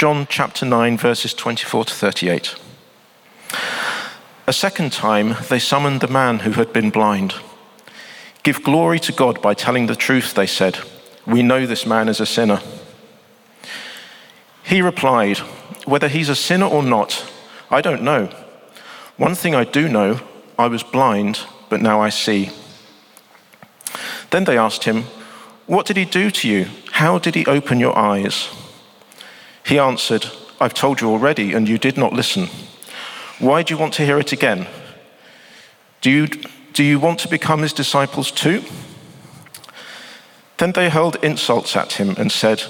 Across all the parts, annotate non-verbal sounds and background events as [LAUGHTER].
John chapter 9, verses 24 to 38. A second time, they summoned the man who had been blind. Give glory to God by telling the truth, they said. We know this man is a sinner. He replied, Whether he's a sinner or not, I don't know. One thing I do know I was blind, but now I see. Then they asked him, What did he do to you? How did he open your eyes? He answered, I've told you already, and you did not listen. Why do you want to hear it again? Do you, do you want to become his disciples too? Then they hurled insults at him and said,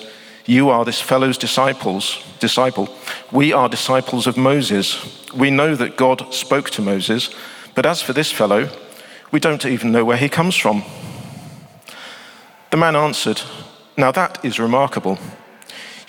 You are this fellow's disciples, disciple. We are disciples of Moses. We know that God spoke to Moses, but as for this fellow, we don't even know where he comes from. The man answered, Now that is remarkable.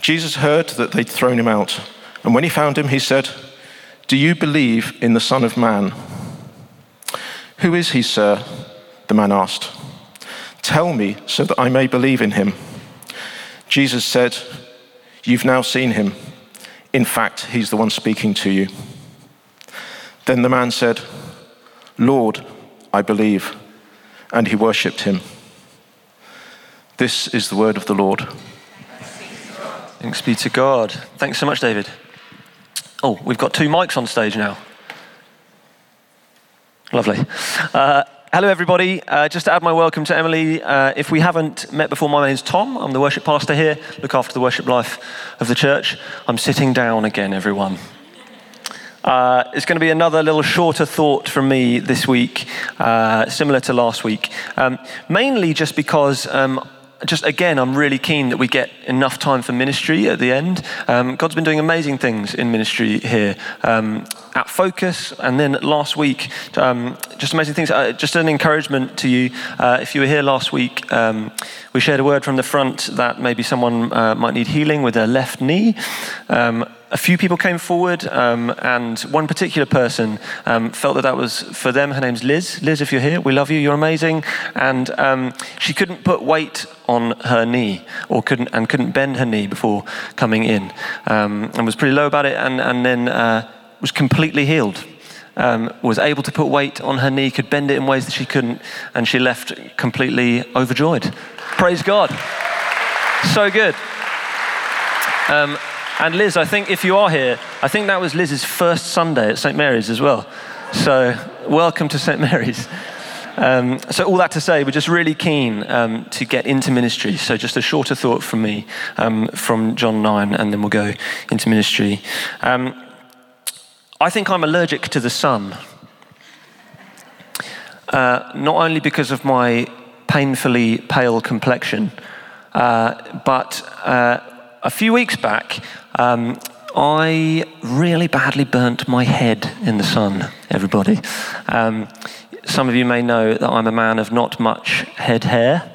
Jesus heard that they'd thrown him out, and when he found him, he said, Do you believe in the Son of Man? Who is he, sir? The man asked. Tell me so that I may believe in him. Jesus said, You've now seen him. In fact, he's the one speaking to you. Then the man said, Lord, I believe. And he worshipped him. This is the word of the Lord. Thanks be to God. Thanks so much, David. Oh, we've got two mics on stage now. Lovely. Uh, hello, everybody. Uh, just to add my welcome to Emily. Uh, if we haven't met before, my name's Tom. I'm the worship pastor here, look after the worship life of the church. I'm sitting down again, everyone. Uh, it's going to be another little shorter thought from me this week, uh, similar to last week. Um, mainly just because um, just again, I'm really keen that we get enough time for ministry at the end. Um, God's been doing amazing things in ministry here um, at Focus, and then last week, um, just amazing things. Uh, just an encouragement to you. Uh, if you were here last week, um, we shared a word from the front that maybe someone uh, might need healing with their left knee. Um, a few people came forward, um, and one particular person um, felt that that was for them. Her name's Liz. Liz, if you're here, we love you. You're amazing. And um, she couldn't put weight on her knee, or couldn't and couldn't bend her knee before coming in, um, and was pretty low about it. And and then uh, was completely healed. Um, was able to put weight on her knee, could bend it in ways that she couldn't, and she left completely overjoyed. Praise God. So good. And Liz, I think if you are here, I think that was Liz's first Sunday at St. Mary's as well. So, welcome to St. Mary's. Um, so, all that to say, we're just really keen um, to get into ministry. So, just a shorter thought from me um, from John 9, and then we'll go into ministry. Um, I think I'm allergic to the sun. Uh, not only because of my painfully pale complexion, uh, but uh, a few weeks back, um, I really badly burnt my head in the sun, everybody. Um, some of you may know that I'm a man of not much head hair.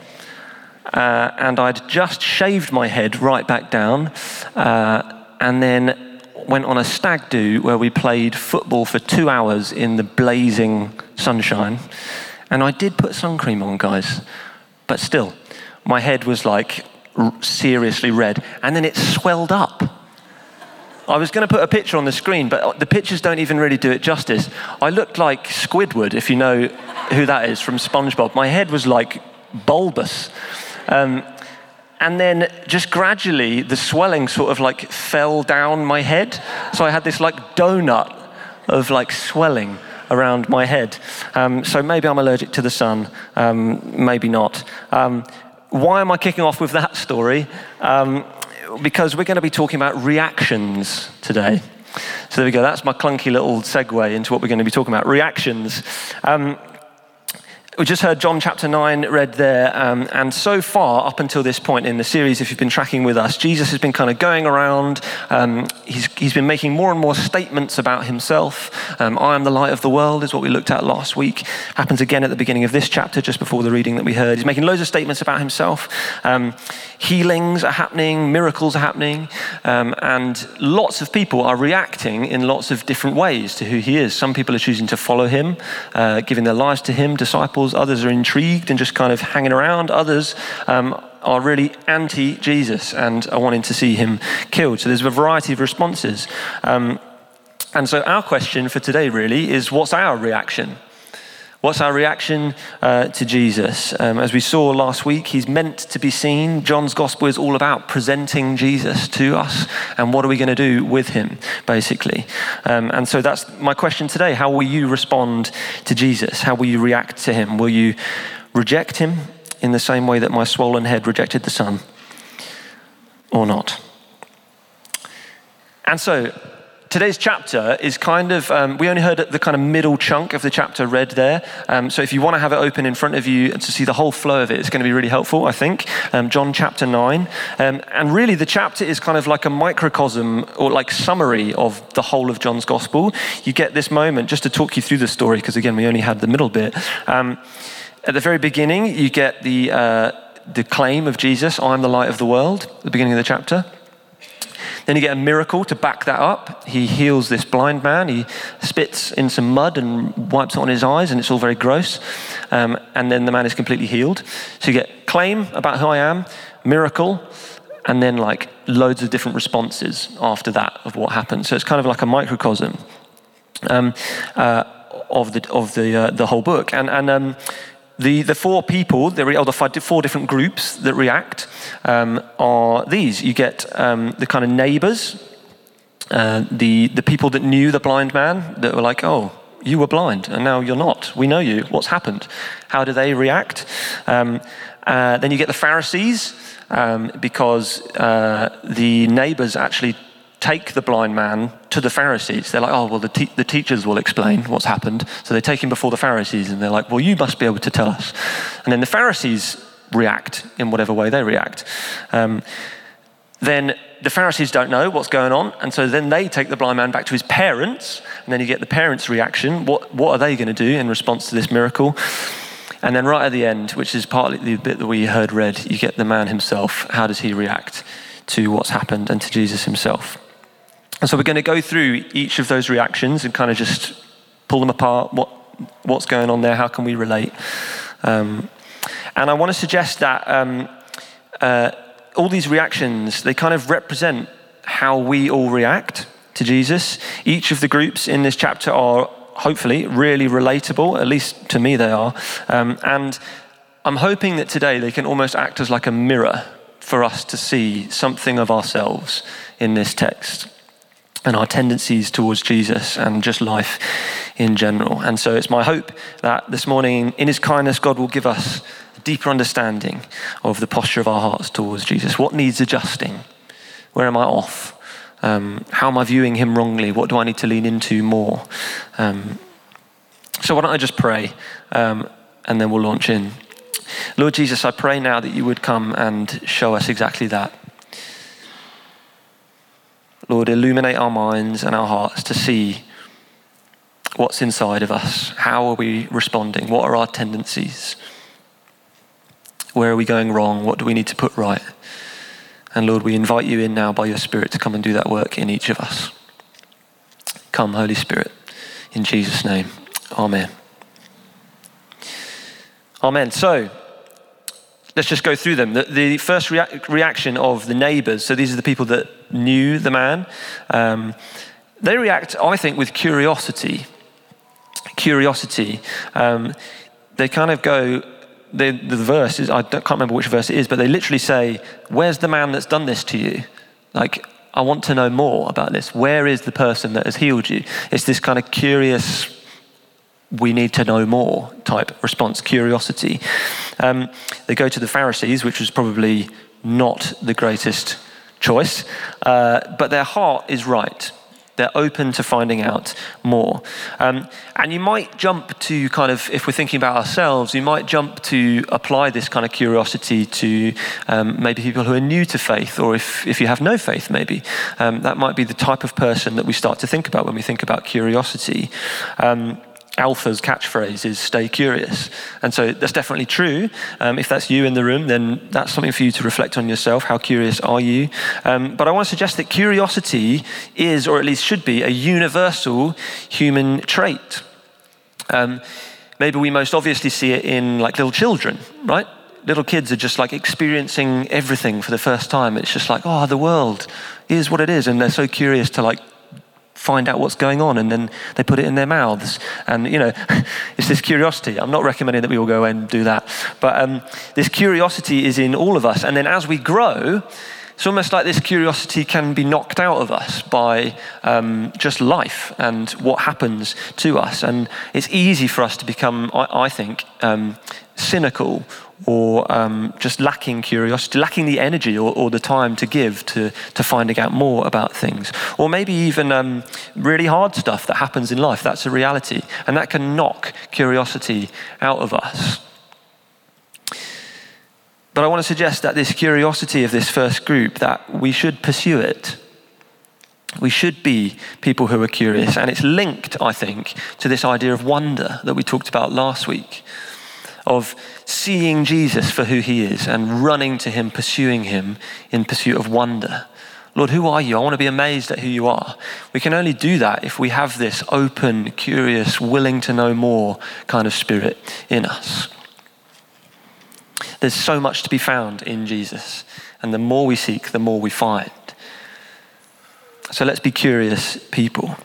Uh, and I'd just shaved my head right back down uh, and then went on a stag do where we played football for two hours in the blazing sunshine. And I did put sun cream on, guys, but still, my head was like seriously red. And then it swelled up I was going to put a picture on the screen, but the pictures don't even really do it justice. I looked like Squidward, if you know who that is from SpongeBob. My head was like bulbous. Um, and then just gradually, the swelling sort of like fell down my head. So I had this like donut of like swelling around my head. Um, so maybe I'm allergic to the sun, um, maybe not. Um, why am I kicking off with that story? Um, because we're going to be talking about reactions today. So there we go. That's my clunky little segue into what we're going to be talking about reactions. Um, We just heard John chapter 9 read there. Um, and so far, up until this point in the series, if you've been tracking with us, Jesus has been kind of going around. Um, he's, he's been making more and more statements about himself. Um, I am the light of the world, is what we looked at last week. Happens again at the beginning of this chapter, just before the reading that we heard. He's making loads of statements about himself. Healings are happening, miracles are happening. Um, and lots of people are reacting in lots of different ways to who he is. Some people are choosing to follow him, uh, giving their lives to him, disciples, others are intrigued and just kind of hanging around, others um, are really anti Jesus and are wanting to see him killed. So there's a variety of responses. Um, and so our question for today really is what's our reaction? What's our reaction uh, to Jesus? Um, as we saw last week, he's meant to be seen. John's gospel is all about presenting Jesus to us and what are we going to do with him, basically. Um, and so that's my question today. How will you respond to Jesus? How will you react to him? Will you reject him in the same way that my swollen head rejected the sun or not? And so, today's chapter is kind of, um, we only heard the kind of middle chunk of the chapter read there. Um, so if you want to have it open in front of you to see the whole flow of it, it's going to be really helpful, I think. Um, John chapter 9. Um, and really, the chapter is kind of like a microcosm or like summary of the whole of John's gospel. You get this moment, just to talk you through the story, because again, we only had the middle bit. Um, at the very beginning, you get the, uh, the claim of Jesus, I am the light of the world, at the beginning of the chapter. Then you get a miracle to back that up. He heals this blind man. He spits in some mud and wipes it on his eyes, and it's all very gross. Um, and then the man is completely healed. So you get claim about who I am, miracle, and then like loads of different responses after that of what happened. So it's kind of like a microcosm um, uh, of the of the uh, the whole book. And and um, the, the four people, or the four different groups that react um, are these. You get um, the kind of neighbors, uh, the, the people that knew the blind man, that were like, oh, you were blind and now you're not. We know you. What's happened? How do they react? Um, uh, then you get the Pharisees, um, because uh, the neighbors actually take the blind man to the Pharisees. They're like, oh, well, the, te- the teachers will explain what's happened. So they take him before the Pharisees and they're like, well, you must be able to tell us. And then the Pharisees react in whatever way they react. Um, then the Pharisees don't know what's going on, and so then they take the blind man back to his parents, and then you get the parents' reaction. What, what are they going to do in response to this miracle? And then right at the end, which is partly the bit that we heard read, you get the man himself. How does he react to what's happened and to Jesus himself? And so we're going to go through each of those reactions and kind of just pull them apart. What, what's going on there? How can we relate? Um, and I want to suggest that um, uh, all these reactions, they kind of represent how we all react to Jesus. Each of the groups in this chapter are hopefully really relatable, at least to me they are. Um, and I'm hoping that today they can almost act as like a mirror for us to see something of ourselves in this text and our tendencies towards Jesus and just life in general. And so it's my hope that this morning, in His kindness, God will give us a deeper understanding of the posture of our hearts towards Jesus. What needs adjusting? Where am I off? Um, how am I viewing Him wrongly? What do I need to lean into more? Um, so why don't I just pray um, and then we'll launch in. Lord Jesus, I pray now that you would come and show us exactly that. Lord, illuminate our minds and our hearts to see what's inside of us. How are we responding? What are our tendencies? Where are we going wrong? What do we need to put right? And Lord, we invite you in now by your Spirit to come and do that work in each of us. Come, Holy Spirit, in Jesus' name. Amen. Amen. So, let's just go through them. The, the first rea- reaction of the neighbors, so these are the people that knew the man, um, they react, I think, with curiosity. Curiosity. Um, they kind of go, they, the verse is, I can't remember which verse it is, but they literally say, Where's the man that's done this to you? Like, I want to know more about this. Where is the person that has healed you? It's this kind of curious, we need to know more type response, curiosity. Um, they go to the Pharisees, which was probably not the greatest choice, uh, but their heart is right. They're open to finding out more. Um, and you might jump to kind of, if we're thinking about ourselves, you might jump to apply this kind of curiosity to um, maybe people who are new to faith, or if, if you have no faith, maybe. Um, that might be the type of person that we start to think about when we think about curiosity. Um, Alpha's catchphrase is stay curious. And so that's definitely true. Um, if that's you in the room, then that's something for you to reflect on yourself. How curious are you? Um, but I want to suggest that curiosity is, or at least should be, a universal human trait. Um, maybe we most obviously see it in like little children, right? Little kids are just like experiencing everything for the first time. It's just like, oh, the world is what it is. And they're so curious to like find out what's going on and then they put it in their mouths. And, you know, [LAUGHS] it's this curiosity. I'm not recommending that we all go and do that. But um, this curiosity is in all of us. And then as we grow, it's almost like this curiosity can be knocked out of us by um, just life and what happens to us. And it's easy for us to become, I, I think, um, cynical or um, just lacking curiosity, lacking the energy or, or, the time to give to, to finding out more about things. Or maybe even um, really hard stuff that happens in life. That's a reality. And that can knock curiosity out of us. But I want to suggest that this curiosity of this first group, that we should pursue it. We should be people who are curious. And it's linked, I think, to this idea of wonder that we talked about last week of seeing Jesus for who he is and running to him, pursuing him in pursuit of wonder. Lord, who are you? I want to be amazed at who you are. We can only do that if we have this open, curious, willing to know more kind of spirit in us. There's so much to be found in Jesus, and the more we seek, the more we find. So let's be curious people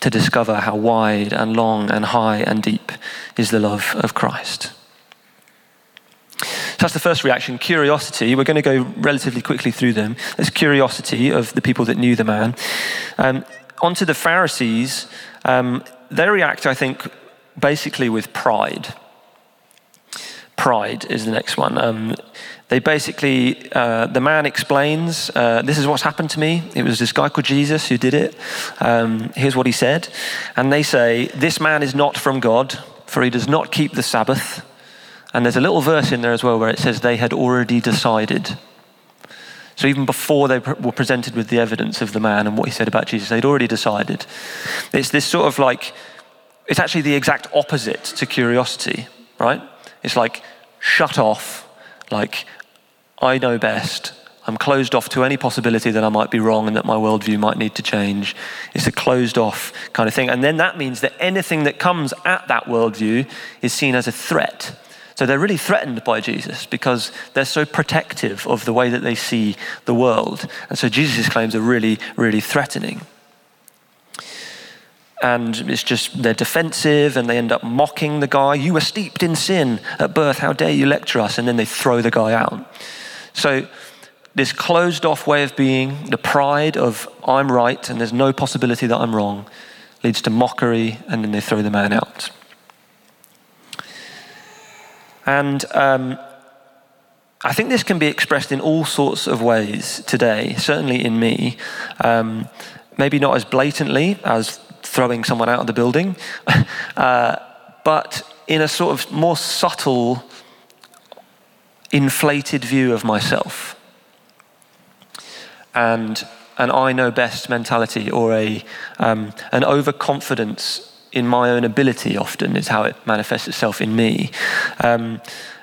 to discover how wide and long and high and deep is the love of Christ. So that's the first reaction, curiosity. We're going to go relatively quickly through them. There's curiosity of the people that knew the man. Um, onto the Pharisees, um, they react, I think, basically with pride. Pride is the next one. Um, they basically, uh, the man explains, uh, this is what's happened to me. It was this guy called Jesus who did it. Um, here's what he said. And they say, This man is not from God, for he does not keep the Sabbath. And there's a little verse in there as well where it says they had already decided. So even before they were presented with the evidence of the man and what he said about Jesus, they'd already decided. It's this sort of like, it's actually the exact opposite to curiosity, right? It's like, shut off, like, I know best. I'm closed off to any possibility that I might be wrong and that my worldview might need to change. It's a closed off kind of thing. And then that means that anything that comes at that worldview is seen as a threat. So they're really threatened by Jesus because they're so protective of the way that they see the world. And so Jesus' claims are really, really threatening. And it's just, they're defensive and they end up mocking the guy. You were steeped in sin at birth. How dare you lecture us? And then they throw the guy out. So, this closed off way of being, the pride of I'm right and there's no possibility that I'm wrong, leads to mockery and then they throw the man out. And um, I think this can be expressed in all sorts of ways today, certainly in me. Um, maybe not as blatantly as throwing someone out of the building, [LAUGHS] uh, but in a sort of more subtle inflated view of myself and an I know best mentality or a, um, an overconfidence in my own ability often is how it manifests itself in me. Um,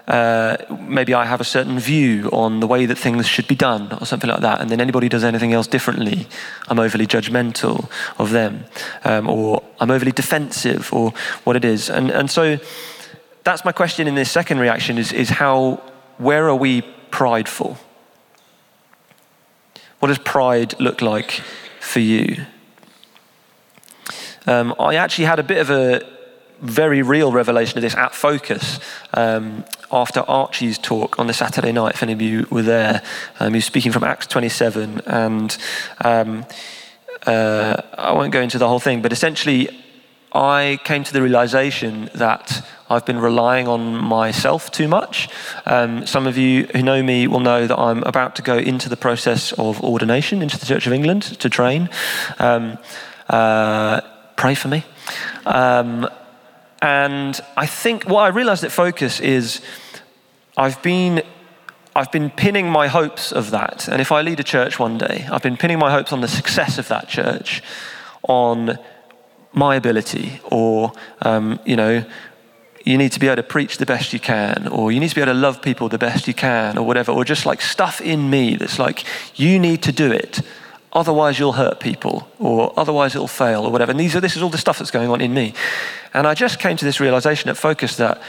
uh, maybe I have a certain view on the way that things should be done or something like that, and then anybody does anything else differently, I'm overly judgmental of them, um, or I'm overly defensive, or what it is. And, and so that's my question in this second reaction is, is how where are we prideful? What does pride look like for you? Um, I actually had a bit of a very real revelation of this at Focus um, after Archie's talk on the Saturday night. If any of you were there, um, he was speaking from Acts 27, and um, uh, I won't go into the whole thing, but essentially, I came to the realization that I've been relying on myself too much. Um, some of you who know me will know that I'm about to go into the process of ordination into the Church of England to train. Um, uh, pray for me. And I think what I realized at Focus is I've been I've been pinning my hopes of that. And if I lead a church one day, I've been pinning my hopes on the success of that church, on my ability, or, um, you know, you need to be able to preach the best you can, or you need to be able to love people the best you can, or whatever, or just like stuff in me that's like, you need to do it. Otherwise, you'll hurt people, or otherwise, it'll fail, or whatever. And these are, this is all the stuff that's going on in me. And I just came to this realization at Focus that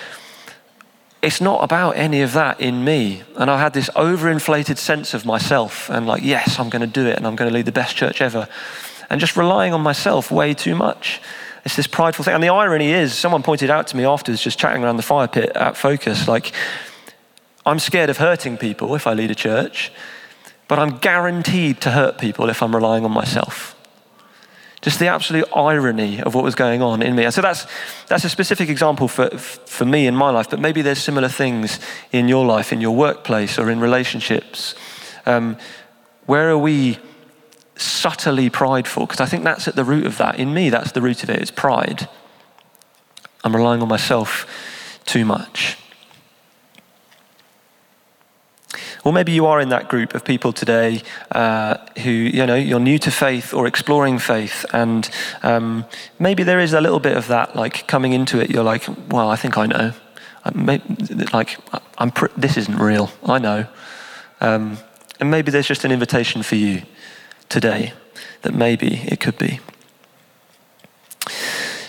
it's not about any of that in me. And I had this overinflated sense of myself and like, yes, I'm going to do it and I'm going to lead the best church ever. And just relying on myself way too much. It's this prideful thing. And the irony is, someone pointed out to me afterwards, just chatting around the fire pit at Focus, like, I'm scared of hurting people if I lead a church, but I'm guaranteed to hurt people if I'm relying on myself. Just the absolute irony of what was going on in me. And so that's, that's a specific example for, for me in my life, but maybe there's similar things in your life, in your workplace, or in relationships. Um, where are we subtly prideful? Because I think that's at the root of that. In me, that's the root of it, it's pride. I'm relying on myself too much. Or maybe you are in that group of people today uh, who, you know, you're new to faith or exploring faith, and um, maybe there is a little bit of that, like coming into it, you're like, well, I think I know. like, I'm pr- this isn't real. I know. Um, and maybe there's just an invitation for you today that maybe it could be.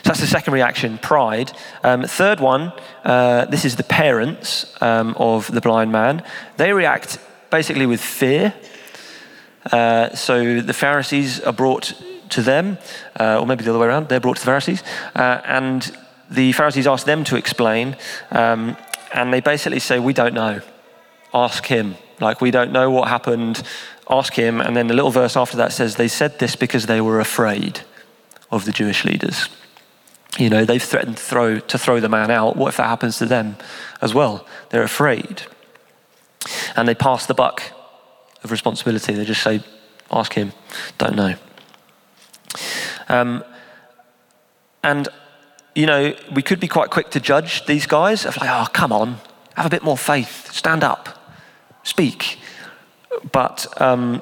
That's the second reaction, pride. Um, third one, uh, this is the parents um, of the blind man. They react basically with fear. Uh, so the Pharisees are brought to them, uh, or maybe the other way around, they're brought to the Pharisees. Uh, and the Pharisees ask them to explain. Um, and they basically say, We don't know. Ask him. Like, we don't know what happened. Ask him. And then the little verse after that says, They said this because they were afraid of the Jewish leaders. You know, they've threatened to throw, to throw the man out. What if that happens to them as well? They're afraid. And they pass the buck of responsibility. They just say, ask him, don't know. Um, and, you know, we could be quite quick to judge these guys of like, oh, come on, have a bit more faith, stand up, speak. But um,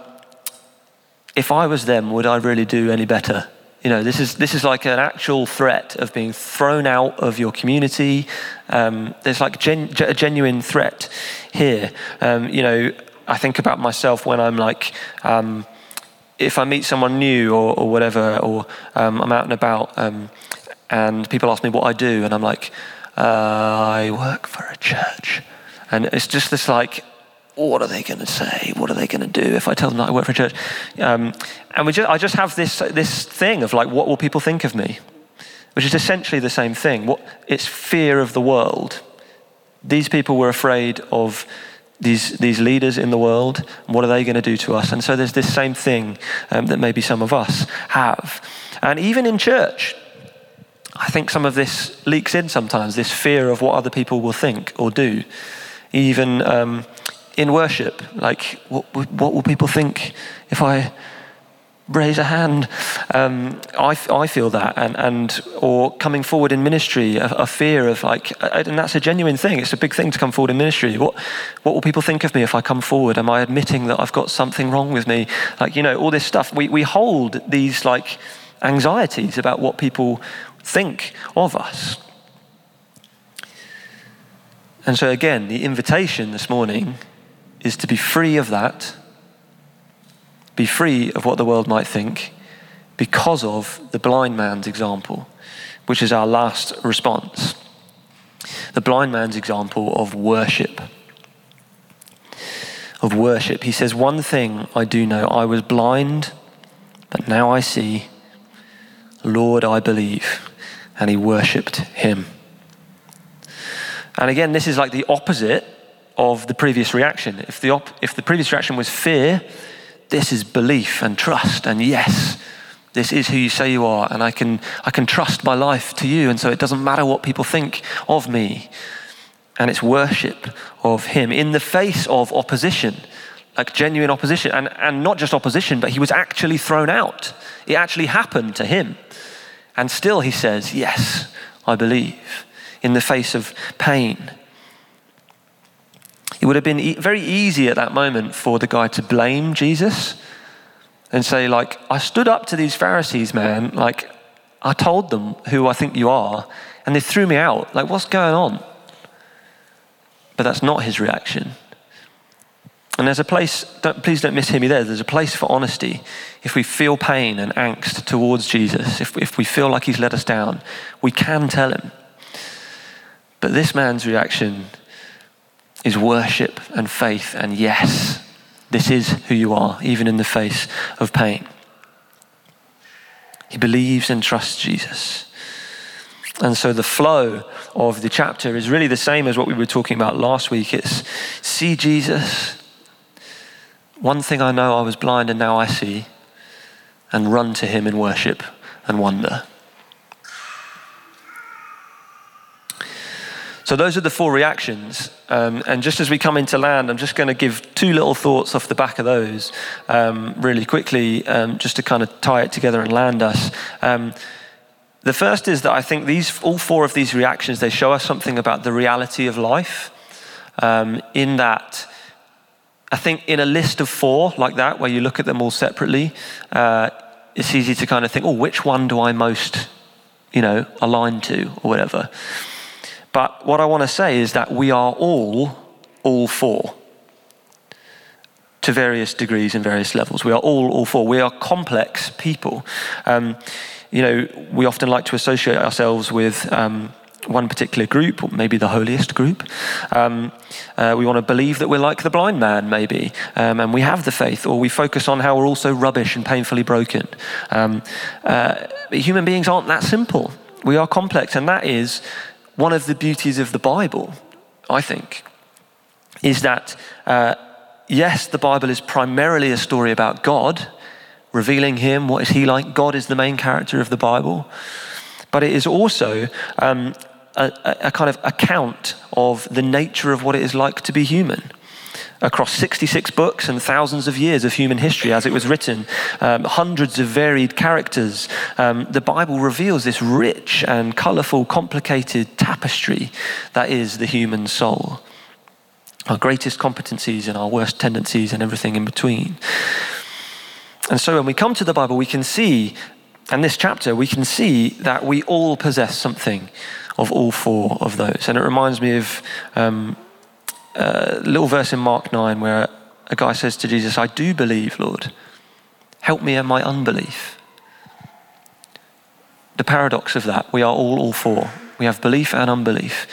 if I was them, would I really do any better? You know, this is, this is like an actual threat of being thrown out of your community. Um, there's like gen, a genuine threat here. Um, you know, I think about myself when I'm like, um, if I meet someone new or, or whatever, or um, I'm out and about um, and people ask me what I do, and I'm like, uh, I work for a church. And it's just this like, what are they going to say? What are they going to do if I tell them that I work for a church? Um, and we just, I just have this, this thing of like, what will people think of me? Which is essentially the same thing. What, it's fear of the world. These people were afraid of these, these leaders in the world. What are they going to do to us? And so there's this same thing um, that maybe some of us have. And even in church, I think some of this leaks in sometimes this fear of what other people will think or do. Even um, in worship. Like, what, what will people think if I raise a hand? Um, I, I feel that, and, and or coming forward in ministry, a, a, fear of like, and that's a genuine thing. It's a big thing to come forward in ministry. What what will people think of me if I come forward? Am I admitting that I've got something wrong with me? Like, you know, all this stuff. We we hold these like anxieties about what people think of us. And so, again, the invitation this morning is to be free of that, be free of what the world might think because of the blind man's example, which is our last response. The blind man's example of worship. Of worship. He says, One thing I do know I was blind, but now I see. Lord, I believe. And he worshipped him. And again, this is like the opposite of the previous reaction. If the, op- if the previous reaction was fear, this is belief and trust and yes, This is who you say you are, and I can, I can trust my life to you, and so it doesn't matter what people think of me. And it's worship of Him in the face of opposition, like genuine opposition, and, and not just opposition, but He was actually thrown out. It actually happened to Him. And still He says, Yes, I believe, in the face of pain. It would have been very easy at that moment for the guy to blame Jesus and say, like, I stood up to these Pharisees, man. Like, I told them who I think you are, and they threw me out. Like, what's going on? But that's not his reaction. And there's a place, don't, please don't mishear me there, there's a place for honesty. If we feel pain and angst towards Jesus, if, if we feel like he's let us down, we can tell him. But this man's reaction is worship and faith and yes. This is who you are, even in the face of pain. He believes and trusts Jesus. And so the flow of the chapter is really the same as what we were talking about last week. It's see Jesus. One thing I know I was blind and now I see, and run to him in worship and wonder. So, those are the four reactions. Um, and just as we come into land, I'm just going to give two little thoughts off the back of those um, really quickly, um, just to kind of tie it together and land us. Um, the first is that I think these, all four of these reactions, they show us something about the reality of life. Um, in that, I think in a list of four like that, where you look at them all separately, uh, it's easy to kind of think, oh, which one do I most, you know, align to or whatever. But what I want to say is that we are all, all four to various degrees and various levels. We are all, all four. We are complex people. Um, you know, we often like to associate ourselves with um, one particular group, or maybe the holiest group. Um, uh, we want to believe that we're like the blind man, maybe, um, and we have the faith, or we focus on how we're also rubbish and painfully broken. Um, uh, human beings aren't that simple. We are complex, and that is one of the beauties of the Bible, I think, is that uh, yes, the Bible is primarily a story about God, revealing Him. What is He like? God is the main character of the Bible. But it is also um, a, a, kind of account of the nature of what it is like to be human across 66 books and thousands of years of human history as it was written, um, hundreds of varied characters. Um, the Bible reveals this rich and colorful, complicated tapestry that is the human soul. Our greatest competencies and our worst tendencies and everything in between. And so when we come to the Bible, we can see, and this chapter, we can see that we all possess something of all four of those. And it reminds me of um, a little verse in Mark 9 where a guy says to Jesus, I do believe, Lord. Help me in my unbelief. The paradox of that, we are all all four. We have belief and unbelief,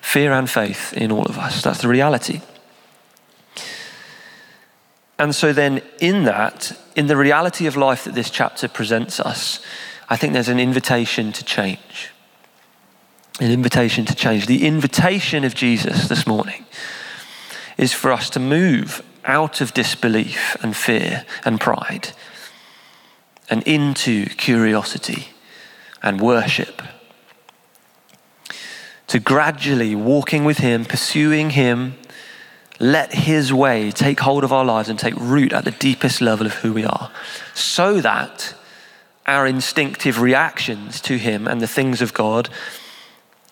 fear and faith in all of us. That's the reality. And so, then, in that, in the reality of life that this chapter presents us, I think there's an invitation to change an invitation to change. The invitation of Jesus this morning is for us to move out of disbelief and fear and pride and into curiosity and worship. To gradually walking with Him, pursuing Him, let His way take hold of our lives and take root at the deepest level of who we are, so that our instinctive reactions to Him and the things of God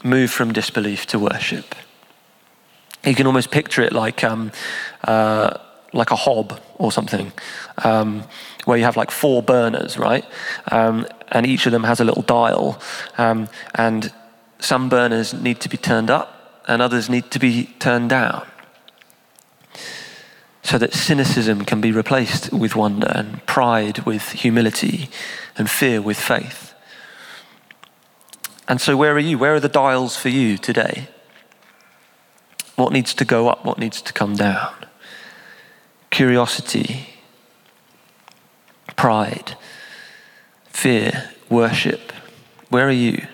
move from disbelief to worship. You can almost picture it like, um, uh, like a hob or something, um, where you have like four burners, right? Um, and each of them has a little dial. Um, and some burners need to be turned up, and others need to be turned down. So that cynicism can be replaced with wonder, and pride with humility, and fear with faith. And so, where are you? Where are the dials for you today? What needs to go up? What needs to come down? Curiosity, pride, fear, worship. Where are you?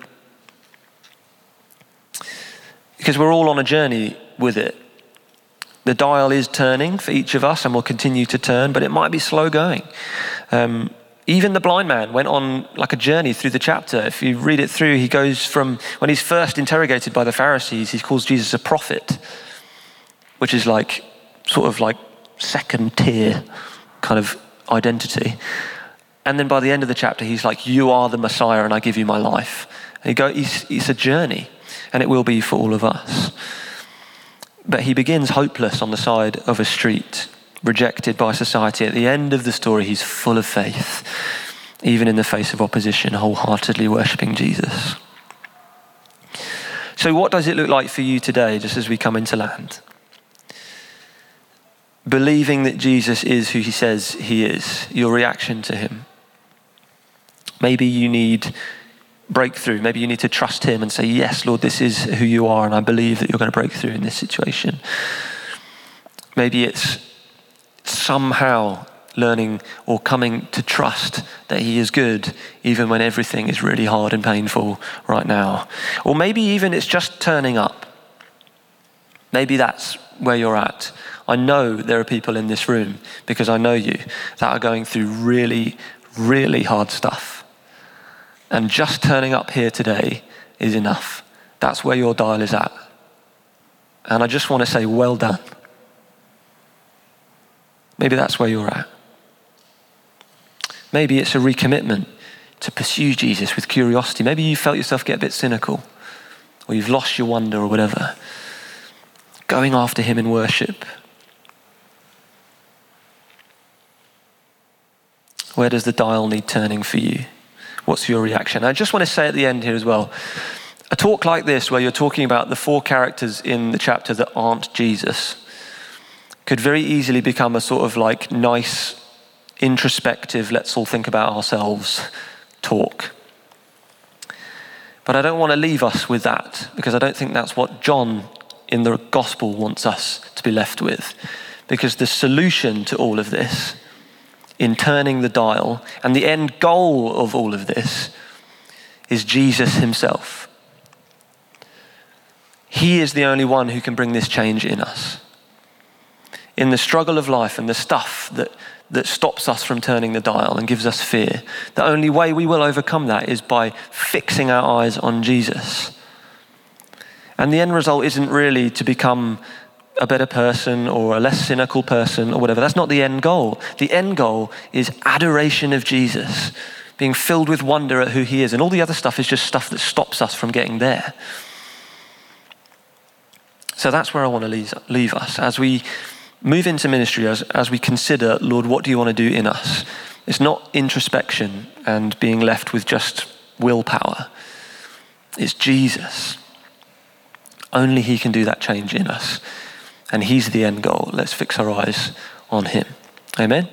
Because we're all on a journey with it. The dial is turning for each of us and will continue to turn, but it might be slow going. Um, Even the blind man went on like a journey through the chapter. If you read it through, he goes from when he's first interrogated by the Pharisees, he calls Jesus a prophet, which is like sort of like second tier kind of identity. And then by the end of the chapter, he's like, You are the Messiah, and I give you my life. And he go, it's a journey, and it will be for all of us. But he begins hopeless on the side of a street, rejected by society. At the end of the story, he's full of faith, even in the face of opposition, wholeheartedly worshipping Jesus. So, what does it look like for you today, just as we come into land? Believing that Jesus is who he says he is, your reaction to him. Maybe you need breakthrough. Maybe you need to trust Him and say, Yes, Lord, this is who you are, and I believe that you're going to break through in this situation. Maybe it's somehow learning or coming to trust that He is good, even when everything is really hard and painful right now. Or maybe even it's just turning up. Maybe that's where you're at. I know there are people in this room, because I know you, that are going through really, really hard stuff and just turning up here today is enough. That's where your dial is at. And I just want to say, well done. Maybe that's where you're at. Maybe it's a recommitment to pursue Jesus with curiosity. Maybe you felt yourself get a bit cynical, or you've lost your wonder, or whatever. Going after Him in worship. Where does the dial need turning for you? What's your reaction? I just want to say at the end here as well a talk like this, where you're talking about the four characters in the chapter that aren't Jesus, could very easily become a sort of like nice, introspective, let's all think about ourselves talk. But I don't want to leave us with that because I don't think that's what John in the gospel wants us to be left with. Because the solution to all of this in turning the dial. And the end goal of all of this is Jesus himself. He is the only one who can bring this change in us. In the struggle of life and the stuff that, that stops us from turning the dial and gives us fear, the only way we will overcome that is by fixing our eyes on Jesus. And the end result isn't really to become a better person or a less cynical person or whatever. That's not the end goal. The end goal is adoration of Jesus, being filled with wonder at who he is. And all the other stuff is just stuff that stops us from getting there. So that's where I want to leave, leave us as we move into ministry, as, as we consider, Lord, what do you want to do in us? It's not introspection and being left with just willpower, it's Jesus. Only He can do that change in us and He's the end goal. Let's fix our eyes on Him. Amen.